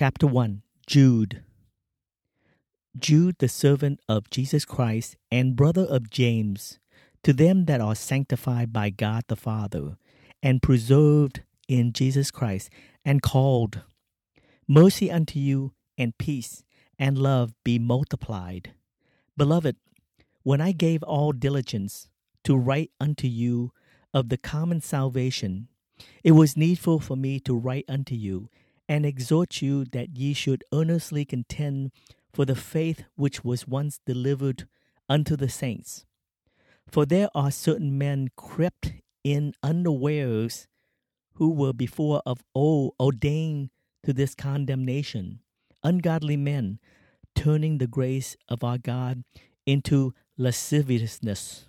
Chapter 1 Jude Jude, the servant of Jesus Christ and brother of James, to them that are sanctified by God the Father, and preserved in Jesus Christ, and called, mercy unto you, and peace and love be multiplied. Beloved, when I gave all diligence to write unto you of the common salvation, it was needful for me to write unto you and exhort you that ye should earnestly contend for the faith which was once delivered unto the saints. For there are certain men crept in unawares who were before of old ordained to this condemnation, ungodly men, turning the grace of our God into lasciviousness,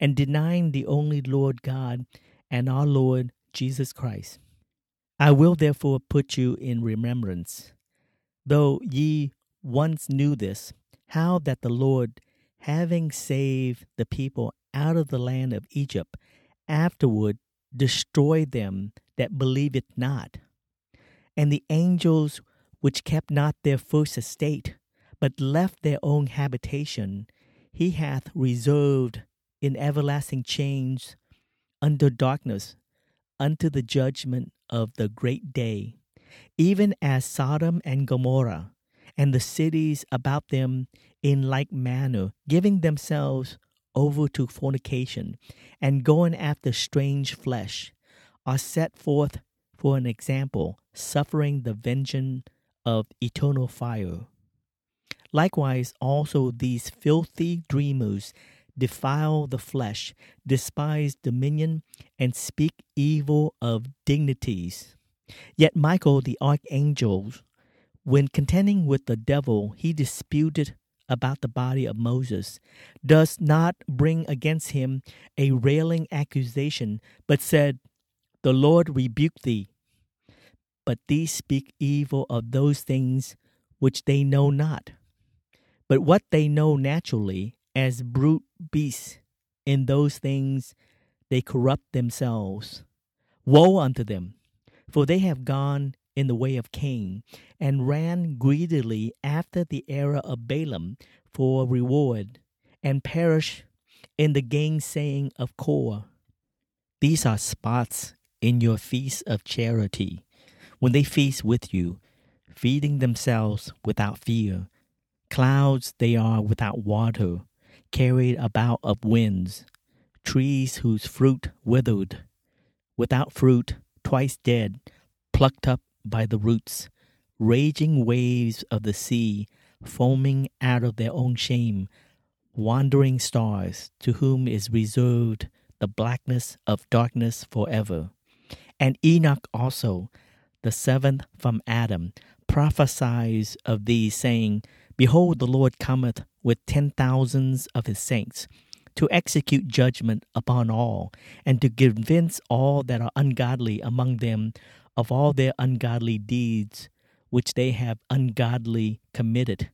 and denying the only Lord God and our Lord Jesus Christ. I will therefore put you in remembrance, though ye once knew this, how that the Lord, having saved the people out of the land of Egypt, afterward destroyed them that believed it not. And the angels which kept not their first estate, but left their own habitation, he hath reserved in everlasting chains under darkness unto the judgment of the great day, even as Sodom and Gomorrah and the cities about them in like manner, giving themselves over to fornication and going after strange flesh, are set forth for an example, suffering the vengeance of eternal fire. Likewise, also these filthy dreamers defile the flesh, despise dominion, and speak evil of dignities. Yet Michael the archangel, when contending with the devil, he disputed about the body of Moses, does not bring against him a railing accusation, but said, The Lord rebuke thee. But these speak evil of those things which they know not. But what they know naturally, as brute beasts, in those things they corrupt themselves. Woe unto them! For they have gone in the way of Cain, and ran greedily after the error of Balaam for reward, and perish in the gainsaying of Core. These are spots in your feast of charity, when they feast with you, feeding themselves without fear. Clouds they are without water, carried about of winds, trees whose fruit withered, without fruit, twice dead, plucked up by the roots, raging waves of the sea, foaming out of their own shame, wandering stars, to whom is reserved the blackness of darkness forever. And Enoch also, the seventh from Adam, prophesies of these, saying, Behold, the Lord cometh with ten thousands of his saints, to execute judgment upon all, and to convince all that are ungodly among them of all their ungodly deeds which they have ungodly committed,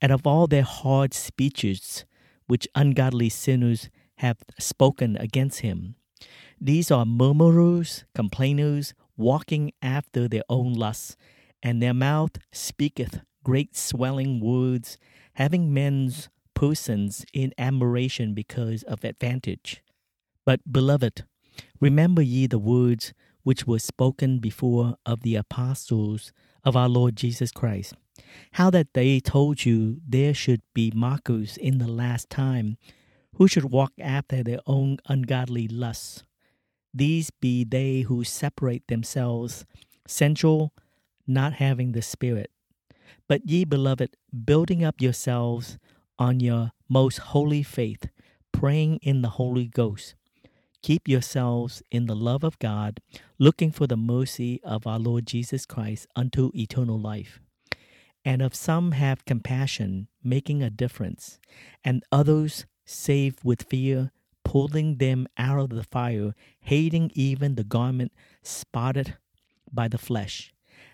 and of all their hard speeches which ungodly sinners have spoken against him. These are murmurers, complainers, walking after their own lusts, and their mouth speaketh great swelling words, having men's persons in admiration because of advantage. But, beloved, remember ye the words which were spoken before of the apostles of our Lord Jesus Christ, how that they told you there should be mockers in the last time, who should walk after their own ungodly lusts. These be they who separate themselves, sensual, not having the Spirit. But ye, beloved, building up yourselves on your most holy faith, praying in the Holy Ghost Keep yourselves in the love of God, looking for the mercy of our Lord Jesus Christ unto eternal life. And of some have compassion, making a difference, and others save with fear, pulling them out of the fire, hating even the garment spotted by the flesh.